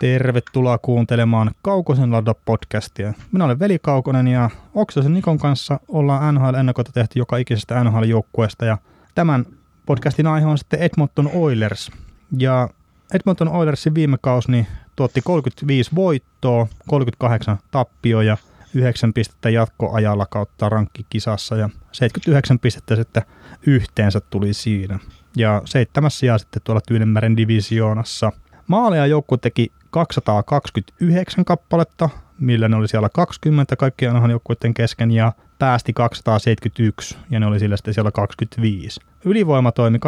Tervetuloa kuuntelemaan Kaukosen ladda podcastia. Minä olen Veli Kaukonen ja Oksasen Nikon kanssa ollaan NHL ennakota tehty joka ikisestä NHL-joukkueesta ja tämän podcastin aihe on sitten Edmonton Oilers. Ja Edmonton Oilersin viime kausi niin tuotti 35 voittoa, 38 tappioja, 9 pistettä jatkoajalla kautta rankkikisassa ja 79 pistettä sitten yhteensä tuli siinä. Ja seitsemäs sijaa sitten tuolla Tyynemeren divisioonassa. Maaleja joukkue teki 229 kappaletta, millä ne oli siellä 20 kaikkien ainahan joukkueiden kesken, ja päästi 271, ja ne oli sillä sitten siellä 25. Ylivoima toimi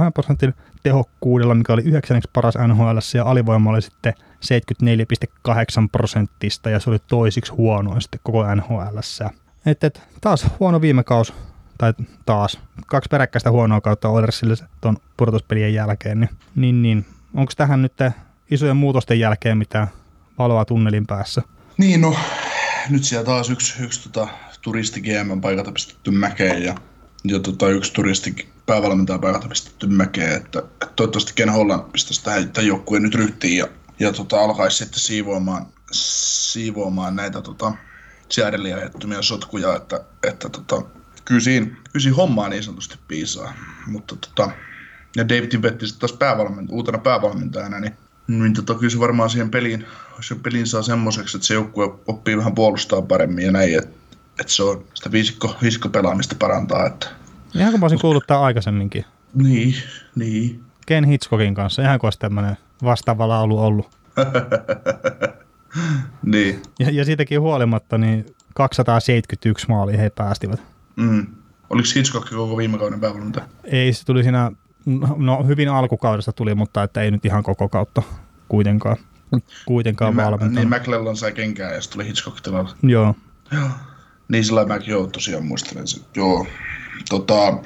21,2 prosentin tehokkuudella, mikä oli yhdeksänneksi paras NHL, ja alivoima oli sitten 74,8 prosenttista, ja se oli toisiksi huonoin sitten koko NHL. Et, et, taas huono viime kaus, tai taas kaksi peräkkäistä huonoa kautta Oilersille tuon pudotuspelien jälkeen, niin, niin, niin. Onko tähän nyt isojen muutosten jälkeen mitä valoa tunnelin päässä? Niin no, nyt siellä taas yksi, yksi tota, turisti GM paikalta pistetty mäkeen ja, ja tota, yksi turisti päävalmentaja paikalta pistetty mäkeen, että, että toivottavasti Ken Holland pistäisi tähän, tämän joukkueen nyt ryhtiin ja, ja tota, alkaisi sitten siivoamaan, siivoamaan näitä tota, Seattlein aiheuttamia sotkuja, että, että tota, kyllä siinä hommaa niin sanotusti piisaa, mutta tota, ja David Vetti sitten taas päävalmentaja, uutena päävalmentajana, niin niin tota, kyllä se varmaan siihen peliin, se pelin saa semmoiseksi, että se joukkue oppii vähän puolustaa paremmin ja näin, että, että se on sitä viisikko, viisikko pelaamista parantaa. Että. Ihan kuin mä olisin kuullut tämän aikaisemminkin. Niin, niin. Ken Hitchcockin kanssa, ihan kuin olisi tämmöinen vastaava laulu ollut. niin. Ja, ja siitäkin huolimatta, niin 271 maalia he päästivät. Mm. Oliko Hitchcock koko viime kauden päävalmentaja? Ei, se tuli siinä no hyvin alkukaudesta tuli, mutta että ei nyt ihan koko kautta kuitenkaan, kuitenkaan niin valmentanut. Niin McLellan sai kenkää ja sitten tuli Hitchcock. Joo. Joo. Niin sillä mä joo, tosiaan muistelen sen. Joo. Tota,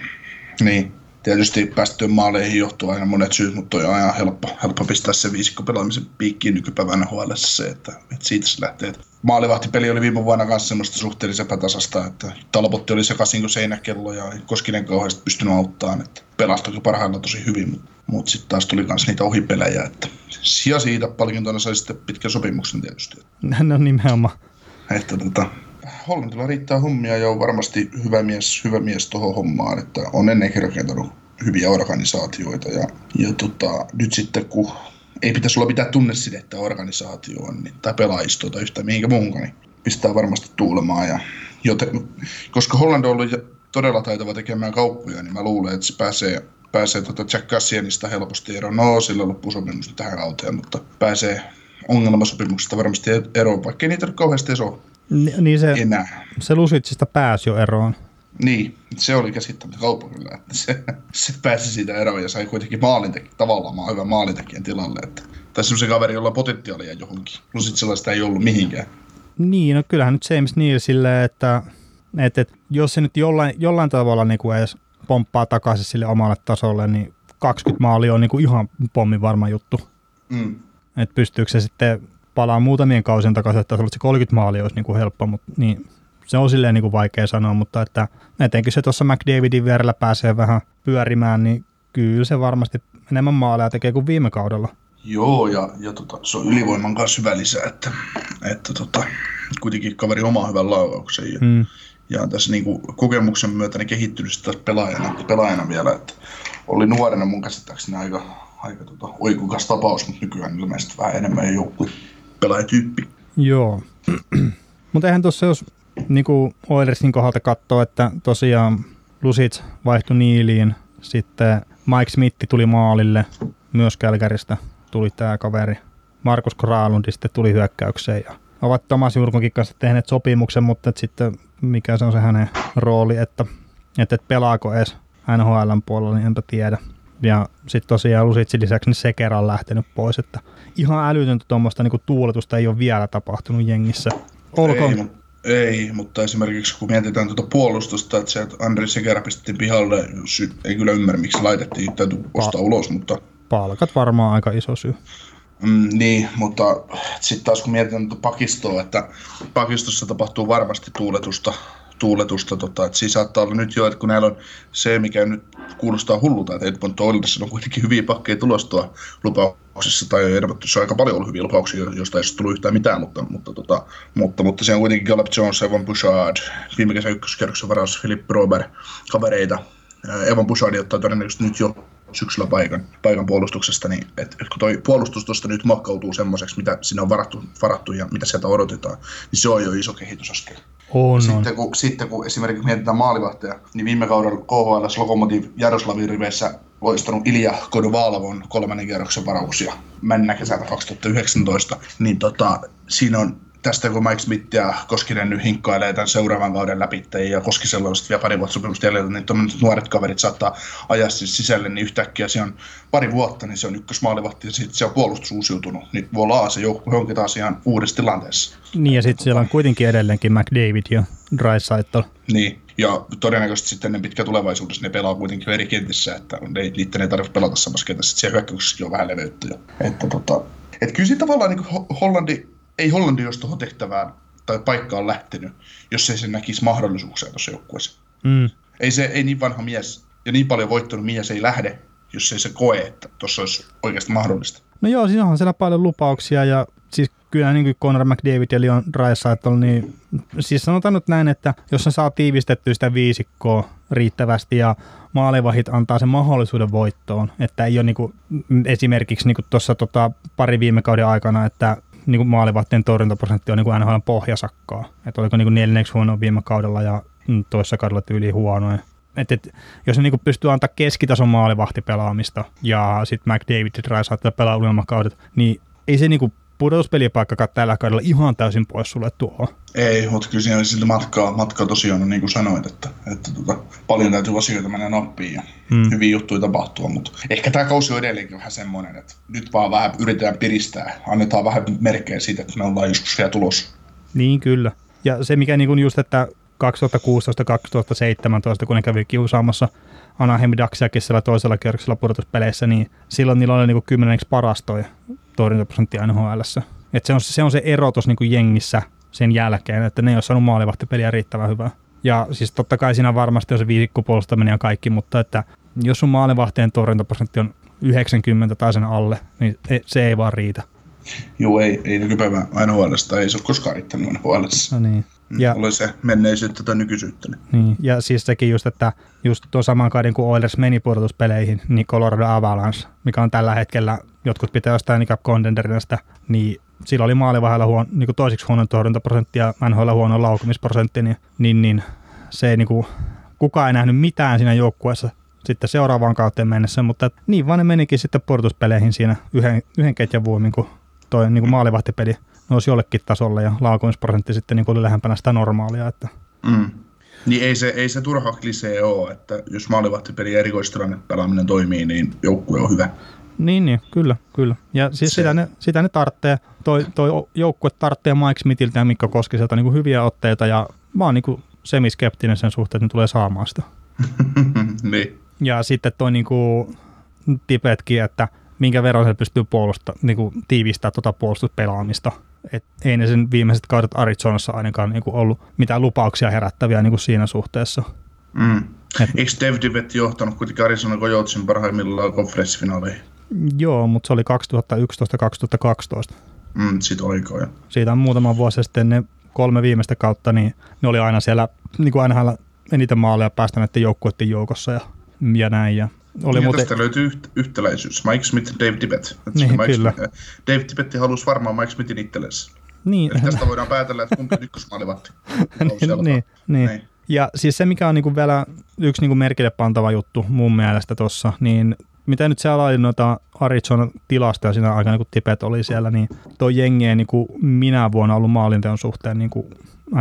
niin. Tietysti päästettyjen maaleihin johtuu aina monet syyt, mutta on aina helppo, helppo pistää se viisikko pelaamisen piikkiin nykypäivänä HL se, että, että siitä se lähtee. Maalivahtipeli oli viime vuonna kanssa semmoista suhteellisen epätasasta, että Talbotti oli sekaisin kuin seinäkello ja Koskinen kauheasti pystynyt auttamaan, että pelasi toki parhailla tosi hyvin, mutta, mutta sitten taas tuli myös niitä ohipelejä, että ja siitä palkintona sai sitten pitkän sopimuksen tietysti. No nimenomaan. Että tota, Hollandilla riittää hommia ja on varmasti hyvä mies, hyvä mies tuohon hommaan, että on ennenkin rakentanut hyviä organisaatioita ja, ja tota, nyt sitten kun ei pitäisi olla mitään tunnesidettä organisaatioon niin, tai pelaajistoa tai yhtään mihinkä muuhunkaan, niin pistää varmasti tuulemaan. Ja, joten, koska Holland on ollut todella taitava tekemään kauppoja, niin mä luulen, että se pääsee, pääsee tota Jack Cassianista helposti eroon. No, sillä loppusopimus tähän kauteen, mutta pääsee ongelmasopimuksesta varmasti eroon, vaikka ei niitä nyt kauheasti ole Ni, niin se, enää. Se Lusitsista pääsi jo eroon. Niin, se oli käsittämättä kauppa kyllä, että se, se pääsi siitä eroon ja sai kuitenkin maalintekijän, tavallaan hyvän maalintekijän tilalle. Että, tai semmoisen kaveri, jolla on potentiaalia johonkin. Lusitsilla sitä ei ollut mihinkään. Niin, no kyllähän nyt James Neal silleen, että, että, että jos se nyt jollain, jollain tavalla niin kuin edes pomppaa takaisin sille omalle tasolle, niin 20 maalia on niin kuin ihan pommin varma juttu. Mm. Että pystyykö se sitten palaa muutamien kausien takaisin, että se 30 maalia olisi niin kuin helppo, mutta niin, se on silleen niin kuin vaikea sanoa, mutta että etenkin se tuossa McDavidin vierellä pääsee vähän pyörimään, niin kyllä se varmasti enemmän maaleja tekee kuin viime kaudella. Joo, ja, ja tota, se on ylivoiman kanssa hyvä lisä, että, että tota, kuitenkin kaveri omaa hyvän laukauksen. Ja, hmm. ja tässä niin kuin, kokemuksen myötä niin kehittynyt sitä pelaajana, pelaajana vielä, että oli nuorena mun käsittääkseni aika, aika tota, oikukas tapaus, mutta nykyään ilmeisesti vähän enemmän joukkue pelaajatyyppi. Joo. Mutta eihän tuossa, jos niin kuin Oilersin kohdalta katsoo, että tosiaan Lusits vaihtui Niiliin, sitten Mike Smith tuli maalille, myös Kälkäristä tuli tämä kaveri. Markus Kraalundi sitten tuli hyökkäykseen ja ovat Tomas Jurkonkin kanssa tehneet sopimuksen, mutta sitten mikä se on se hänen rooli, että, että, pelaako edes NHLn puolella, niin enpä tiedä. Ja sitten tosiaan Lusitsin lisäksi niin Sekera on lähtenyt pois, että ihan älytöntä tuommoista niin tuuletusta ei ole vielä tapahtunut jengissä. Olkoon. Ei, ei, mutta esimerkiksi kun mietitään tuota puolustusta, että se, että Andri Sekera pistettiin pihalle, ei kyllä ymmärrä, miksi laitettiin, täytyy ostaa pa- ulos, mutta... Palkat varmaan aika iso syy. Mm, niin, mutta sitten taas kun mietitään tuota pakistoa, että pakistossa tapahtuu varmasti tuuletusta, tuuletusta. Tota, että siis saattaa olla nyt jo, että kun näillä on se, mikä nyt kuulostaa hullulta, että Edmonton Oilersilla on kuitenkin hyviä pakkeja tulostoa lupauksissa, tai Edmontonissa on aika paljon ollut hyviä lupauksia, joista ei tullut yhtään mitään, mutta, mutta, tota, mutta, mutta se on kuitenkin Gallup Jones, Evan Bouchard, viime kesän ykköskierroksen varaus Philip Robert, kavereita. Evan Bouchard ottaa todennäköisesti nyt jo syksyllä paikan, paikan puolustuksesta, niin et, et kun toi puolustus tuosta nyt muokkautuu semmoiseksi, mitä sinne on varattu, varattu ja mitä sieltä odotetaan, niin se on jo iso kehitysaskel. On, sitten, kun, sitten kun esimerkiksi mietitään maalivahteja, niin viime kaudella KHL Lokomotiv Jaroslavin riveissä loistanut Ilja Kodovalavon kolmannen kierroksen varauksia männä kesältä 2019, niin tota, siinä on tästä kun Mike Smith ja Koskinen nyt hinkkailee tämän seuraavan kauden läpi ja Koskisella on vielä pari vuotta sopimusta jäljellä, niin nuoret kaverit saattaa ajaa siis sisälle, niin yhtäkkiä se on pari vuotta, niin se on ykkösmaalivahti ja sitten se on puolustus uusiutunut, niin volaa se joukkue onkin taas ihan uudessa tilanteessa. Niin ja sitten siellä on kuitenkin edelleenkin McDavid ja Drysaitel. Niin, ja todennäköisesti sitten ennen pitkä tulevaisuudessa ne pelaa kuitenkin eri kentissä, että ei, niiden ei tarvitse pelata samassa kentässä, sitten siellä hyökkäyksessäkin on vähän leveyttä jo. Että tota, et kyllä siinä tavallaan niin Hollandi ei Hollandi olisi tuohon tehtävään tai paikkaan lähtenyt, jos ei se näkisi mahdollisuuksia tuossa joukkueessa. Mm. Ei se ei niin vanha mies ja niin paljon voittanut mies ei lähde, jos ei se koe, että tuossa olisi oikeasti mahdollista. No joo, siis onhan siellä paljon lupauksia ja siis kyllä niin kuin Conor McDavid ja Leon Draisaitl, niin siis sanotaan nyt näin, että jos saa tiivistettyä sitä viisikkoa riittävästi ja maalivahit antaa sen mahdollisuuden voittoon, että ei ole niin kuin, esimerkiksi niin tuossa tota, pari viime kauden aikana, että niin kuin maalivahtien torjuntaprosentti on niin kuin NHL pohjasakkaa. Että oliko niin kuin neljänneksi huono viime kaudella ja toisessa kaudella tyyli huonoja. Et, et, jos ne niin kuin pystyy antaa keskitason maalivahtipelaamista ja sitten McDavid ja Dreisaitl pelaa kaudet, niin ei se niin kuin pudotuspelipaikkakaan tällä kaudella ihan täysin pois sulle tuohon. Ei, mutta kyllä siinä siltä matkaa, matkaa tosiaan, niin kuin sanoit, että, että tota, paljon täytyy asioita mennä nappiin ja hmm. hyviä juttuja tapahtua, mutta ehkä tämä kausi on edelleenkin vähän semmoinen, että nyt vaan vähän yritetään piristää, annetaan vähän merkkejä siitä, että me ollaan joskus vielä tulos. Niin kyllä. Ja se mikä niin kuin just, että 2016-2017, kun ne kävi kiusaamassa Anaheim Ducksiakin siellä toisella kierroksella pudotuspeleissä, niin silloin niillä oli niin kymmeneksi paras toi torjuntaprosentti NHL. Et se, on, se on se ero tuossa niin jengissä sen jälkeen, että ne ei ole saanut maalivahtipeliä riittävän hyvää. Ja siis totta kai siinä varmasti on se viisikkopuolustaminen ja kaikki, mutta että jos sun maalivahtien torjuntaprosentti on 90 tai sen alle, niin se ei vaan riitä. Joo, ei, ei nykypäivän NHLstä, ei se ole koskaan riittänyt NHLssä. No niin. Mm, ja, Oli se menneisyyttä tai nykyisyyttä. Niin. Ja siis sekin just, että just tuon saman kauden kun Oilers meni pudotuspeleihin, niin Colorado Avalanche, mikä on tällä hetkellä, jotkut pitää jostain niin contenderina sitä, niin sillä oli maalivahdella huon, niin kuin toisiksi huono torjuntaprosentti ja NHL huono laukumisprosentti, niin, niin, niin se ei niin kuin, kukaan ei nähnyt mitään siinä joukkueessa sitten seuraavaan kauteen mennessä, mutta niin vaan ne menikin sitten pudotuspeleihin siinä yhden, yhden ketjan vuomin, kun toi niin kuin maalivahtipeli nousi jollekin tasolle ja laukumisprosentti sitten niin kuin oli lähempänä sitä normaalia. Että. Mm. Niin ei se, ei se turha klisee ole, että jos maalivahtipeli ja erikoistilanne pelaaminen toimii, niin joukkue on hyvä. Niin, niin kyllä, kyllä. Ja siis sitä ne, sitä ne tarvitsee, toi, toi joukkue tarvitsee Mike Smithiltä ja Mikko Koskiselta niin kuin hyviä otteita ja mä oon niin semiskeptinen sen suhteen, että ne tulee saamaan sitä. niin. Ja sitten toi niin kuin tipetkin, että minkä verran se pystyy puolusta, niin kuin tiivistämään tuota puolustuspelaamista. Et ei ne sen viimeiset kaudet Arizonassa ainakaan niin kuin ollut mitään lupauksia herättäviä niin kuin siinä suhteessa. Mm. Et, Eikö Dave Divet johtanut kuitenkin Arizona Coyotesin parhaimmillaan konferenssifinaaleihin? Joo, mutta se oli 2011-2012. Mm, siitä oliko jo. Siitä on muutama vuosi sitten ne kolme viimeistä kautta, niin ne oli aina siellä niin kuin aina eniten maaleja päästäneiden joukkueiden joukossa ja, ja näin. Ja oli ja muuten... tästä löytyy yht, yhtäläisyys. Mike Smith ja Dave Tippett. Niin, Mike kyllä. Smith, Dave Tippett halusi varmaan Mike Smithin itsellensä. Niin. Eli tästä voidaan päätellä, että kumpi on ykkösmaalivatti. niin, niin, niin. niin. Ja siis se, mikä on niinku vielä yksi niinku merkille pantava juttu mun mielestä tuossa, niin mitä nyt siellä oli noita Arizona tilastoja siinä aikana, kun Tipet oli siellä, niin tuo jengi ei niin minä vuonna ollut maalinteon suhteen niin kuin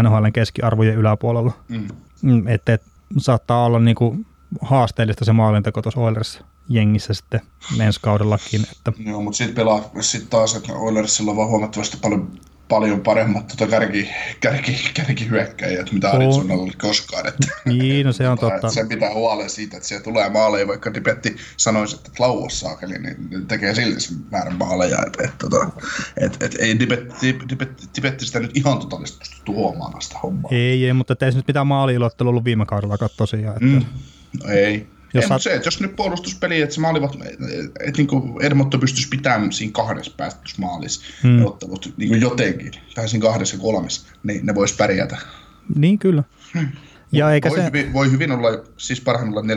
NHLn keskiarvojen yläpuolella. Mm. mm että et, saattaa olla niin kuin haasteellista se maalinteko tuossa Oilers jengissä sitten ensi kaudellakin. Että. Joo, mutta sitten pelaa sit taas, että Oilersilla on vaan huomattavasti paljon paljon paremmat tota kärki, kärki, kärkihyökkäjät, mitä Arizonalla oli koskaan. Että, niin, no se on totta. Se pitää huolen siitä, että siellä tulee maaleja, vaikka Dipetti sanoisi, että lauas saakeli, niin tekee silti sen määrän maaleja. Että, että, että, että, että ei Dipetti, Dipetti, Dipetti sitä nyt ihan totaalisesti pysty tuomaan sitä hommaa. Ei, ei, mutta ei se nyt mitään maaliilottelu ollut viime kaudella tosiaan. Että... Mm, no ei, jos ei, saat... se, että jos nyt puolustuspeli, että se maalivat, että niin Edmonton pystyisi pitämään siinä kahdessa päästysmaalissa hmm. ottelut niin jotenkin, pääsin kahdessa ja kolmessa, niin ne vois pärjätä. Niin kyllä. Hmm. Ja eikä voi, se... hyvin, voi hyvin olla, siis parhaimmillaan 41-41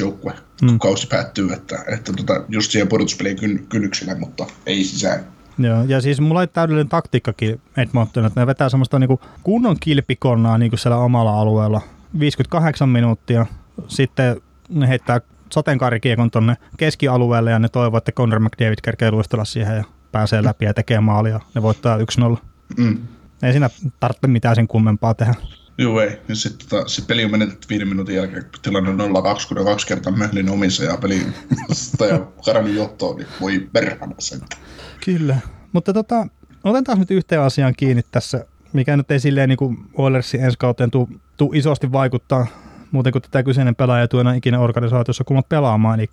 joukkue, hmm. kun kausi päättyy, että, että tota, just siihen pudotuspeliin kyn, kynnyksellä, mutta ei sisään. Joo, ja siis mulla oli täydellinen taktiikkakin Edmonton, että ne vetää semmoista niinku kunnon kilpikonnaa niinku siellä omalla alueella. 58 minuuttia, sitten ne heittää sateenkaarikiekon tonne keskialueelle ja ne toivoo, että Conor McDavid kerkee luistella siihen ja pääsee läpi ja tekee maalia. Ne voittaa 1-0. Mm. Ei siinä tarvitse mitään sen kummempaa tehdä. Joo ei. Ja sitten tota, se peli on menetetty viiden minuutin jälkeen, kun tilanne on 0-2, kun kaksi kertaa möhlin omissa ja peli ja karannut johtoon, niin voi perhana sen. Kyllä. Mutta tota, otetaan nyt yhteen asiaan kiinni tässä, mikä nyt ei silleen niin kuin Oilersin ensi kauteen tuu, tuu isosti vaikuttaa muuten kuin tätä kyseinen pelaaja tuona ikinä organisaatiossa kuulemma pelaamaan, eli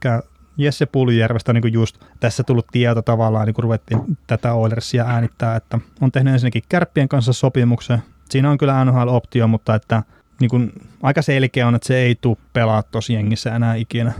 Jesse Puljärvestä niin just tässä tullut tieto tavallaan, niin kun ruvettiin tätä Oilersia äänittää, että on tehnyt ensinnäkin kärppien kanssa sopimuksen. Siinä on kyllä NHL-optio, mutta että niin kun, aika selkeä on, että se ei tule pelaa tosi jengissä enää ikinä.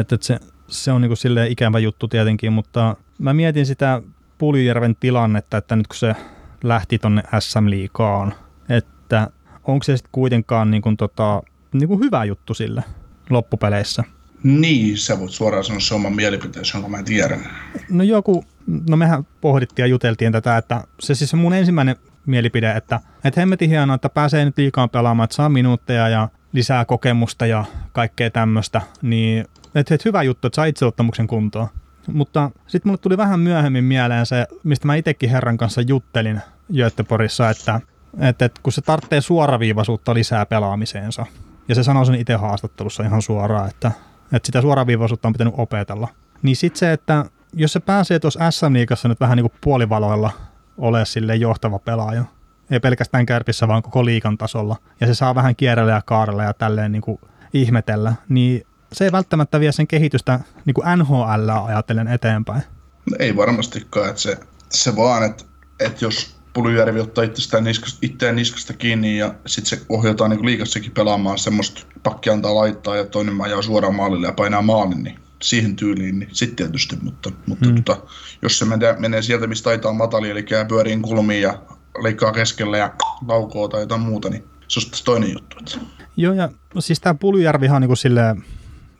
Että, että se, se on niin silleen ikävä juttu tietenkin, mutta mä mietin sitä Puljärven tilannetta, että nyt kun se lähti tonne SM-liikaan, että onko se sitten kuitenkaan niin kun tota, niin kuin hyvä juttu sille loppupeleissä. Niin, sä voit suoraan sanoa se oman mielipiteesi, jonka mä tiedän. No joku, no mehän pohdittiin ja juteltiin tätä, että se siis mun ensimmäinen mielipide, että, että hemmetin hienoa, että pääsee nyt liikaan pelaamaan, että saa minuutteja ja lisää kokemusta ja kaikkea tämmöistä, niin että, että hyvä juttu, että saa itseottamuksen kuntoon. Mutta sitten mulle tuli vähän myöhemmin mieleen se, mistä mä itsekin herran kanssa juttelin Göteborgissa, että, että, että kun se tarvitsee suoraviivaisuutta lisää pelaamiseensa, ja se sanoi sen itse haastattelussa ihan suoraan, että, että sitä suoraviivaisuutta on pitänyt opetella. Niin sitten se, että jos se pääsee tuossa SM-liigassa nyt vähän niin kuin puolivaloilla ole sille johtava pelaaja, ei pelkästään kärpissä, vaan koko liikan tasolla, ja se saa vähän kierrellä ja kaarella ja tälleen niin kuin ihmetellä, niin se ei välttämättä vie sen kehitystä niin kuin NHL ajatellen eteenpäin. Ei varmastikaan, että se, se vaan, että, että jos Puljujärvi ottaa itsestään niskasta, itseään niskasta kiinni ja sitten se ohjataan niin liikassakin pelaamaan semmoista pakki antaa laittaa ja toinen ajaa suoraan maalille ja painaa maalin, niin siihen tyyliin, niin sitten tietysti, mutta, mutta hmm. tota, jos se menee, menee sieltä, mistä taitaa matali, eli käy pyöriin kulmiin ja leikkaa keskelle ja laukoo tai jotain muuta, niin se on toinen juttu. Että. Joo, ja siis tämä Puljujärvi on niin kuin silleen,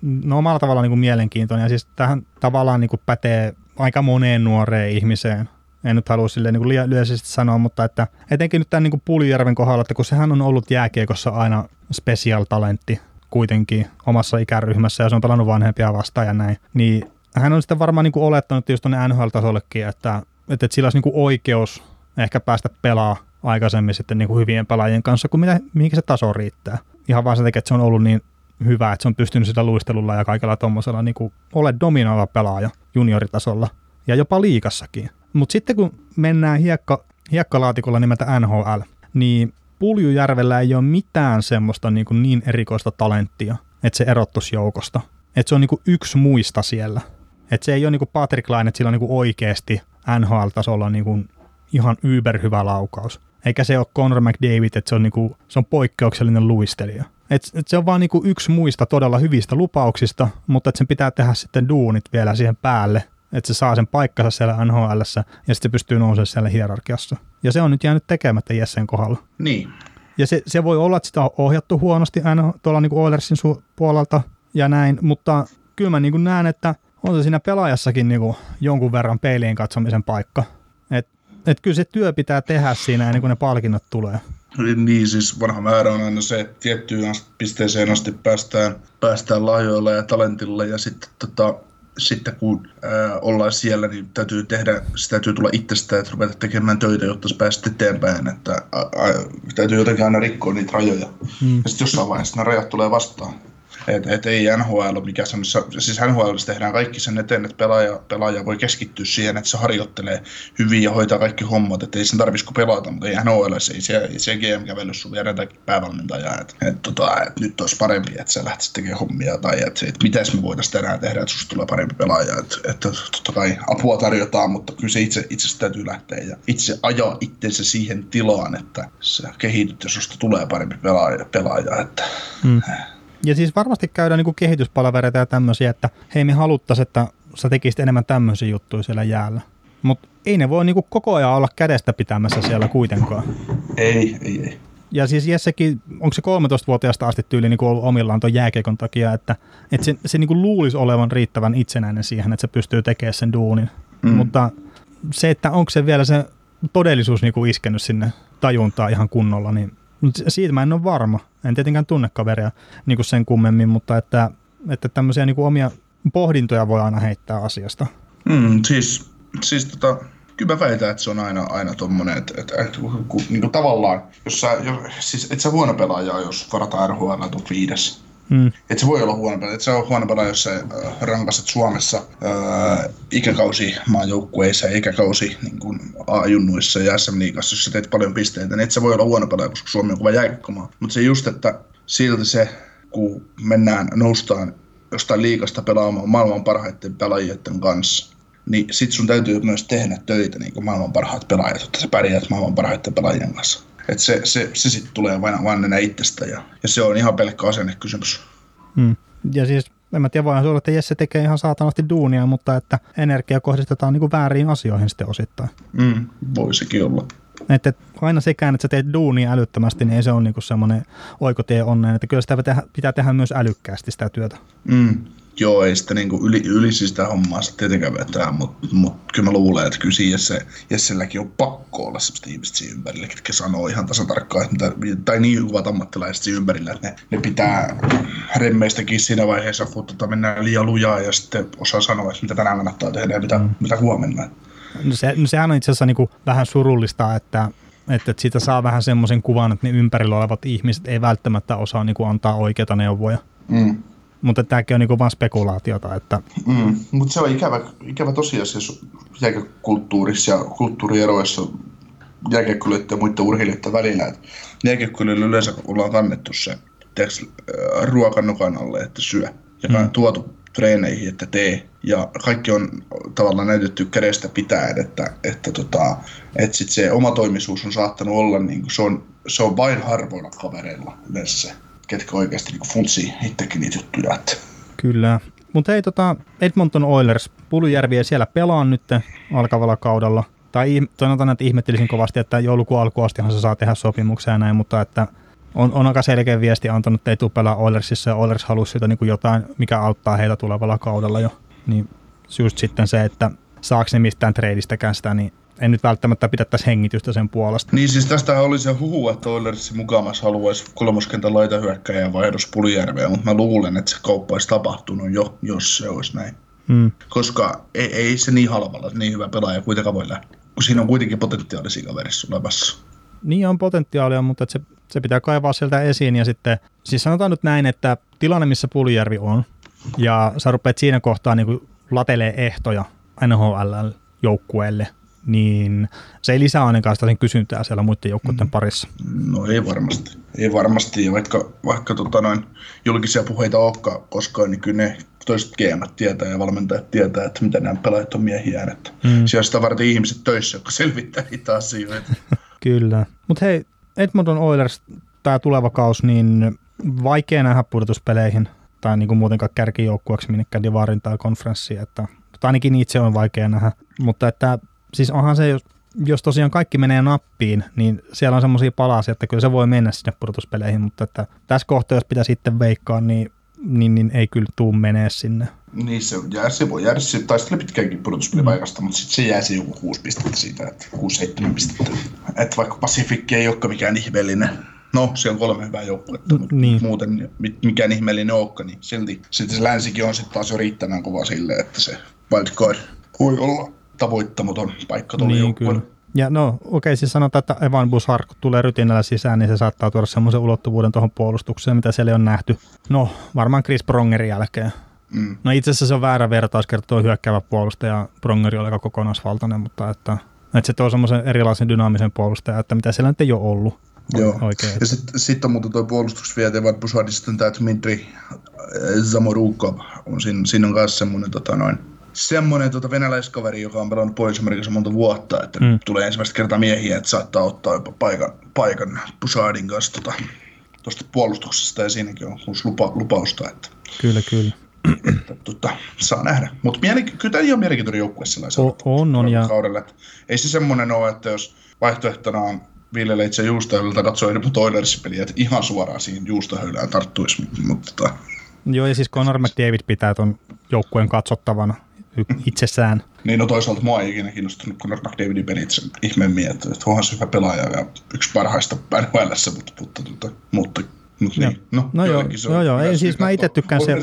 no omalla tavallaan niin kuin mielenkiintoinen, ja siis tähän tavallaan niin kuin pätee aika moneen nuoreen ihmiseen, en nyt halua silleen niin lyöisesti sanoa, mutta että etenkin nyt tämän niin Puljärven kohdalla, että kun sehän on ollut jääkiekossa aina special talentti kuitenkin omassa ikäryhmässä ja se on pelannut vanhempia vastaan ja näin, niin hän on sitten varmaan niin kuin olettanut just tuonne NHL-tasollekin, että, että, että sillä olisi niin kuin oikeus ehkä päästä pelaa aikaisemmin sitten niin kuin hyvien pelaajien kanssa, kuin mitä, mihinkä se taso riittää. Ihan vaan sen takia, että se on ollut niin hyvä, että se on pystynyt sitä luistelulla ja kaikella tuommoisella niin ole dominoiva pelaaja junioritasolla ja jopa liikassakin. Mutta sitten kun mennään hiekka, hiekkalaatikolla nimeltä NHL, niin Puljujärvellä ei ole mitään semmoista niin, kuin niin erikoista talenttia, että se erottuisi joukosta. Että se on niin kuin yksi muista siellä. Että se ei ole niin kuin Patrick Laine, että sillä on niin kuin oikeasti NHL-tasolla niin kuin ihan yberhyvä laukaus. Eikä se ole Conor McDavid, että se on, niin kuin, se on poikkeuksellinen luistelija. Et, et se on vaan niinku yksi muista todella hyvistä lupauksista, mutta että sen pitää tehdä sitten duunit vielä siihen päälle, että se saa sen paikkansa siellä NHL ja sitten pystyy nousemaan siellä hierarkiassa. Ja se on nyt jäänyt tekemättä Jessen kohdalla. Niin. Ja se, se voi olla, että sitä on ohjattu huonosti aina tuolla niin Oilersin su- puolelta ja näin, mutta kyllä mä niin näen, että on se siinä pelaajassakin niin jonkun verran peiliin katsomisen paikka. Että et kyllä se työ pitää tehdä siinä ennen kuin ne palkinnot tulee. Niin, siis vanha määrä on aina se, että tiettyyn pisteeseen asti päästään, päästään lahjoilla ja talentilla ja sitten tota, sitten kun ää, ollaan siellä, niin täytyy tehdä, se täytyy tulla itsestään, että ruveta tekemään töitä, jotta pääset eteenpäin. Että ää, ää, täytyy jotenkin aina rikkoa niitä rajoja. Mm. Ja sitten jossain vaiheessa nämä rajat tulee vastaan. Et, et ei NHL mikä semmoisessa, siis NHL tehdään kaikki sen eteen, että pelaaja, pelaaja voi keskittyä siihen, että se harjoittelee hyvin ja hoitaa kaikki hommat, että ei sen tarvitsisi pelata, mutta ei NHL, ei se, ei se GM kävely sun viereen päävalmentaja, että et, tota, et nyt olisi parempi, että sä lähtisit tekemään hommia tai että et, miten me voitaisiin tänään tehdä, että susta tulee parempi pelaaja, että et, totta kai apua tarjotaan, mutta kyllä se itse, itse täytyy lähteä ja itse ajaa itsensä siihen tilaan, että sä kehityt ja susta tulee parempi pelaaja, pelaaja että mm. Ja siis varmasti käydään niin kehityspalavereita ja tämmöisiä, että hei me haluttaisiin, että sä tekisit enemmän tämmöisiä juttuja siellä jäällä. Mutta ei ne voi niin koko ajan olla kädestä pitämässä siellä kuitenkaan. Ei, ei, ei. Ja siis Jessekin, onko se 13-vuotiaasta asti tyyli niin ollut omillaan tuon jääkiekon takia, että, että se, se niin luulisi olevan riittävän itsenäinen siihen, että se pystyy tekemään sen duunin. Mm. Mutta se, että onko se vielä se todellisuus niin kuin iskenyt sinne tajuntaa ihan kunnolla, niin siitä mä en ole varma. En tietenkään tunne kaveria niin kuin sen kummemmin, mutta että, että tämmöisiä niin kuin omia pohdintoja voi aina heittää asiasta. Mm, siis, siis tota, kyllä mä väitän, että se on aina, aina tommonen, että, että, että kun, niin kuin tavallaan, jos sä, jos, siis et sä huono pelaaja, jos varataan RHL top 5, Mm. Et se voi olla huono pelaaja. Se on huono pelaaja, jos sä äh, rankaset Suomessa äh, ikäkausi maajoukkueissa ikäkausi niin kuin A-junnuissa ja SM-liigassa, jos sä teet paljon pisteitä, niin et se voi olla huono pelaaja, koska Suomi on kuva jääkikkomaa. Mutta se just, että silti se, kun mennään, noustaan jostain liikasta pelaamaan maailman parhaiten pelaajien kanssa, niin sit sun täytyy myös tehdä töitä niin kuin maailman parhaat pelaajat, jotta sä pärjäät maailman parhaiten pelaajien kanssa. Et se, se, se sitten tulee vain, vain enää itsestä ja, ja, se on ihan pelkkä asennekysymys. Hmm. Ja siis en mä tiedä, voihan se olla, että Jesse tekee ihan saatanasti duunia, mutta että energia kohdistetaan niin kuin väärin asioihin sitten osittain. Mm, voisikin olla. Että aina sekään, että sä teet duunia älyttömästi, niin ei se ole niin semmoinen oikotie onneen. Että kyllä sitä pitää tehdä myös älykkäästi sitä työtä. Mm, joo, ei sitä niin yli, yli sitä hommaa sitä tietenkään vetää, mutta mut, kyllä mä luulen, että kyllä siinä se, Jesselläkin on pakko olla sellaista ihmistä siinä ympärillä, ketkä sanoo ihan tasan tarkkaan, että, tai niin hyvät ammattilaiset siinä ympärillä, että ne, ne pitää remmeistäkin siinä vaiheessa, kun tota, mennään liian lujaa ja sitten osaa sanoa, että mitä tänään kannattaa tehdä ja mitä, mm. mitä huomenna. No, se, no sehän on itse asiassa niin vähän surullista, että että, että siitä saa vähän semmoisen kuvan, että ne ympärillä olevat ihmiset ei välttämättä osaa niin kuin antaa oikeita neuvoja. Mm. Mutta tämäkin on niinku vain spekulaatiota. Että... Mm, mutta se on ikävä, ikävä tosiasia jääkekulttuurissa ja kulttuurieroissa jääkiekkoilijoiden ja muiden urheilijoiden välillä. Jääkiekkoilijoille yleensä ollaan kannettu se tiiäks, ruokan alle, että syö. Ja mm. tuotu treeneihin, että tee. Ja kaikki on tavallaan näytetty kädestä pitäen, että, että, tota, että sit se omatoimisuus on saattanut olla, niin kuin, se, on, se on vain harvoilla kavereilla yleensä se ketkä oikeasti niin funtsii itsekin niitä juttuja. Että. Kyllä. Mutta hei, tota, Edmonton Oilers, Pulujärvi ei siellä pelaa nyt alkavalla kaudella. Tai sanotaan, että ihmettelisin kovasti, että joulukuun alkuastihan se saa tehdä sopimuksia ja näin, mutta että on, on aika selkeä viesti antanut, että ei tule pelaa Oilersissa ja Oilers halusi sitä niin kuin jotain, mikä auttaa heitä tulevalla kaudella jo. Niin just sitten se, että saako ne mistään treidistäkään sitä, niin en nyt välttämättä pidettäisi hengitystä sen puolesta. Niin siis tästä oli se huhu, että Oilersin mukamas haluaisi kolmoskentän laitahyökkäjän vaihdos Pulijärveä, mutta mä luulen, että se kauppa olisi tapahtunut jo, jos se olisi näin. Hmm. Koska ei, ei, se niin halvalla, niin hyvä pelaaja kuitenkaan voi lähteä, kun siinä on kuitenkin potentiaalisia kaverissa olemassa. Niin on potentiaalia, mutta se, se pitää kaivaa sieltä esiin ja sitten, siis sanotaan nyt näin, että tilanne, missä Pulijärvi on, ja sä rupeat siinä kohtaa niin latelee ehtoja NHL-joukkueelle, niin se ei lisää ainakaan sitä kysyntää siellä muiden joukkueiden mm. parissa. No ei varmasti. Ei varmasti, ja vaikka, vaikka tota noin, julkisia puheita olekaan koskaan, niin kyllä ne toiset GM tietää ja valmentajat tietää, että mitä nämä pelaajat on miehiä. Että mm. Siellä sitä varten ihmiset töissä, jotka selvittää niitä asioita. kyllä. Mutta hei, Edmonton Oilers, tämä tuleva kausi, niin vaikea nähdä pudotuspeleihin tai niin kuin muutenkaan kärkijoukkueeksi minnekään divarin tai konferenssiin, että tai ainakin itse on vaikea nähdä, mutta että siis onhan se, jos, jos tosiaan kaikki menee nappiin, niin siellä on semmoisia palasia, että kyllä se voi mennä sinne pudotuspeleihin, mutta että tässä kohtaa, jos pitää sitten veikkaa, niin, niin, niin ei kyllä tuu menee sinne. Niin, se, jää, se voi jäädä se taistella pitkäänkin pudotuspelipaikasta, mm. mutta sitten se jää se joku kuusi pistettä siitä, että kuusi seitsemän pistettä. Että vaikka Pasifikki ei olekaan mikään ihmeellinen, No, se on kolme hyvää joukkuetta, mutta niin. muuten mikään ihmeellinen oukka, niin silti sitten se länsikin on sitten taas jo riittävän kova sille, että se wildcard voi olla tavoittamaton paikka tuolla niin, kyllä. Ja no, okei, okay, siis sanotaan, että Evan Bushar, kun tulee rytinällä sisään, niin se saattaa tuoda semmoisen ulottuvuuden tuohon puolustukseen, mitä siellä on nähty. No, varmaan Chris Prongerin jälkeen. Mm. No itse asiassa se on väärä vertaus, kertoo hyökkäävä puolustaja, Prongeri on aika kokonaisvaltainen, mutta että, että se tuo semmoisen erilaisen dynaamisen puolustajan, että mitä siellä nyt ei ole ollut. Joo. Oikein. Ja sitten sit on muuten tuo puolustusviete Evan Bushardista tämä Dmitri Zamorukov on siinä, siinä on myös semmoinen tota noin, semmoinen tuota venäläiskaveri, joka on pelannut Pohjois-Amerikassa monta vuotta, että mm. tulee ensimmäistä kertaa miehiä, että saattaa ottaa jopa paikan, paikan Bushardin kanssa tuota, tuosta puolustuksesta ja siinäkin on lupa, lupausta. Että, kyllä, kyllä. Että, tuota, saa nähdä. Mutta kyllä tämä on mielenkiintoinen joukkue sellainen. On, on. Ja... Kaudella. Että ei se semmoinen ole, että jos vaihtoehtona on Ville Leitse juustohöylältä katsoo Edmund Oilersin peliä, että ihan suoraan siihen juustohöylään tarttuisi. Mutta, tota... Joo, ja siis Conor McDavid pitää tuon joukkueen katsottavana itsessään. Niin, no toisaalta mua ei ikinä kiinnostunut Conor McDavidin pelit sen ihmeemmin, että, että onhan se hyvä pelaaja ja yksi parhaista nhl mutta, mutta, mutta, mutta, mutta niin. No, no joo, joo, joo. Ei, siis mä itse tykkään, se,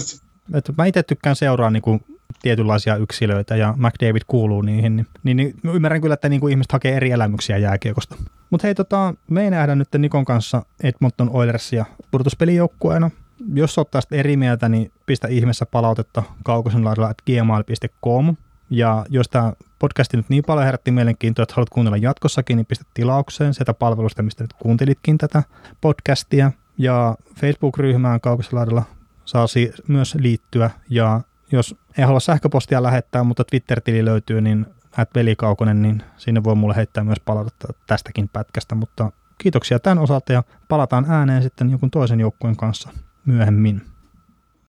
että mä itse tykkään seuraa niin kuin tietynlaisia yksilöitä ja McDavid kuuluu niihin, niin, niin, niin ymmärrän kyllä, että niin kuin ihmiset hakee eri elämyksiä jääkiekosta. Mutta hei, tota, me ei nähdä nyt Nikon kanssa Edmonton Oilersia pudotuspelijoukkueena jos olet tästä eri mieltä, niin pistä ihmeessä palautetta kaukosen laidalla gmail.com. Ja jos tämä podcasti nyt niin paljon herätti mielenkiintoa, että haluat kuunnella jatkossakin, niin pistä tilaukseen sieltä palvelusta, mistä nyt kuuntelitkin tätä podcastia. Ja Facebook-ryhmään kaukosen laidalla saa myös liittyä. Ja jos ei halua sähköpostia lähettää, mutta Twitter-tili löytyy, niin at velikaukonen, niin sinne voi mulle heittää myös palautetta tästäkin pätkästä. Mutta kiitoksia tämän osalta ja palataan ääneen sitten jonkun toisen joukkueen kanssa myöhemmin.